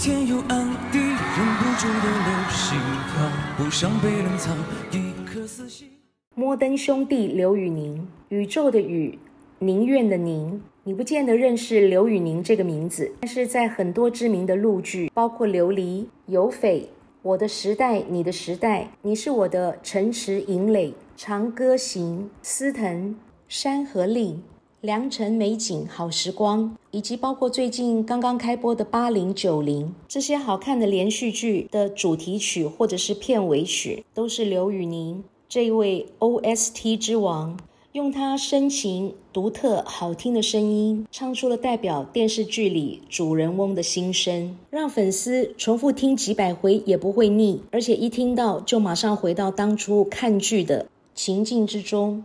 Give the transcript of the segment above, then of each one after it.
天有暗地，忍不住的流星号，不想被冷藏，一颗死心。摩登兄弟刘宇宁，宇宙的宇，宁愿的宁。你不见得认识刘宇宁这个名字，但是在很多知名的陆剧，包括《琉璃》《有匪》《我的时代》《你的时代》，你是我的城池营垒，《长歌行》《司藤》《山河令》。良辰美景好时光，以及包括最近刚刚开播的八零九零这些好看的连续剧的主题曲或者是片尾曲，都是刘宇宁这一位 OST 之王，用他深情、独特、好听的声音，唱出了代表电视剧里主人翁的心声，让粉丝重复听几百回也不会腻，而且一听到就马上回到当初看剧的情境之中。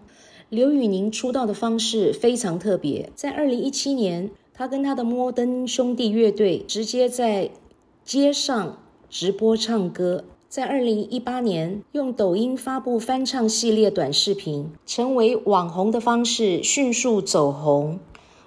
刘宇宁出道的方式非常特别，在二零一七年，他跟他的摩登兄弟乐队直接在街上直播唱歌；在二零一八年，用抖音发布翻唱系列短视频，成为网红的方式迅速走红。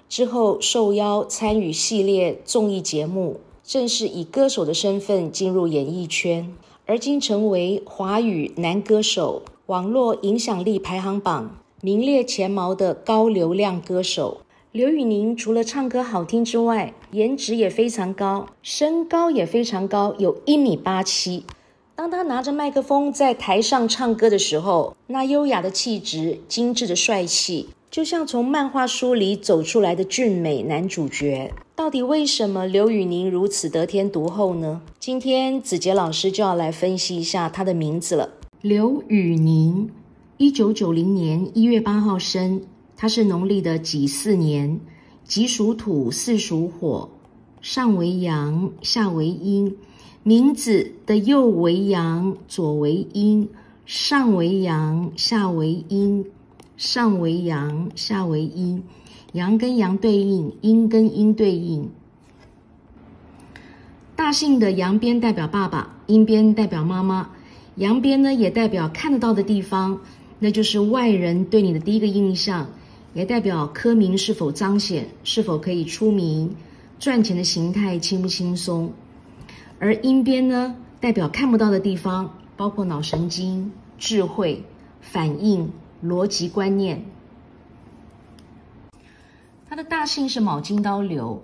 之后受邀参与系列综艺节目，正式以歌手的身份进入演艺圈，而今成为华语男歌手网络影响力排行榜。名列前茅的高流量歌手刘宇宁，除了唱歌好听之外，颜值也非常高，身高也非常高，有一米八七。当他拿着麦克风在台上唱歌的时候，那优雅的气质、精致的帅气，就像从漫画书里走出来的俊美男主角。到底为什么刘宇宁如此得天独厚呢？今天子杰老师就要来分析一下他的名字了，刘宇宁。一九九零年一月八号生，他是农历的己巳年，己属土，巳属火，上为阳，下为阴。名字的右为阳，左为阴，上为阳，下为阴，上为阳，下为阴。阳跟阳对应，阴跟阴对应。大姓的阳边代表爸爸，阴边代表妈妈，阳边呢也代表看得到的地方。那就是外人对你的第一个印象，也代表科名是否彰显，是否可以出名，赚钱的形态轻不轻松。而阴边呢，代表看不到的地方，包括脑神经、智慧、反应、逻辑观念。他的大姓是卯金刀流，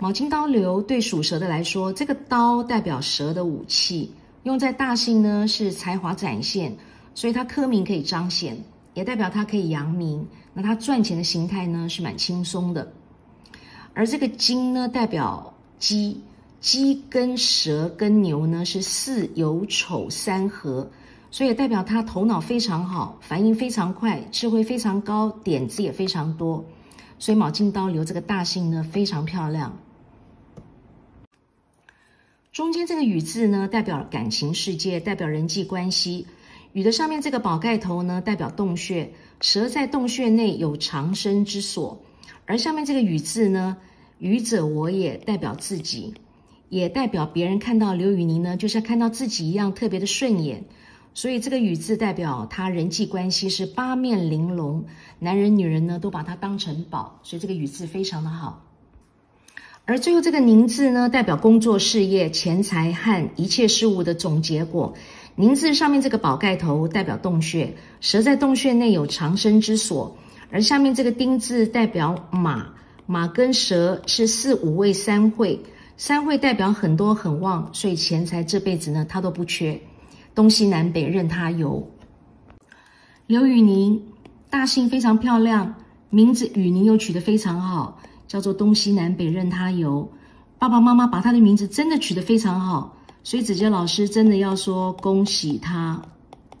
卯金刀流对属蛇的来说，这个刀代表蛇的武器，用在大姓呢是才华展现。所以他科名可以彰显，也代表他可以扬名。那他赚钱的形态呢是蛮轻松的。而这个金呢代表鸡，鸡跟蛇跟牛呢是巳酉丑三合，所以代表他头脑非常好，反应非常快，智慧非常高，点子也非常多。所以卯金刀流这个大姓呢非常漂亮。中间这个雨字呢代表感情世界，代表人际关系。羽的上面这个宝盖头呢，代表洞穴，蛇在洞穴内有藏身之所；而下面这个羽字呢，羽者我也，代表自己，也代表别人看到刘宇宁呢，就像看到自己一样特别的顺眼。所以这个羽字代表他人际关系是八面玲珑，男人女人呢都把它当成宝，所以这个羽字非常的好。而最后这个宁字呢，代表工作事业、钱财和一切事物的总结果。宁字上面这个宝盖头代表洞穴，蛇在洞穴内有藏身之所；而下面这个丁字代表马，马跟蛇是四五位三会，三会代表很多很旺，所以钱财这辈子呢他都不缺，东西南北任他游。刘宇宁大姓非常漂亮，名字宇宁又取得非常好，叫做东西南北任他游。爸爸妈妈把他的名字真的取得非常好。所以子杰老师真的要说恭喜他，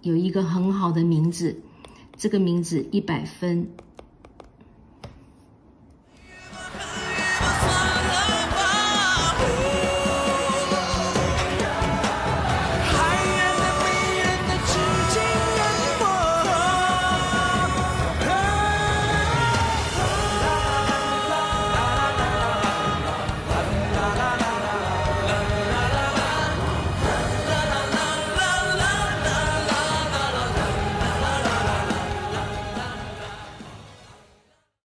有一个很好的名字，这个名字一百分。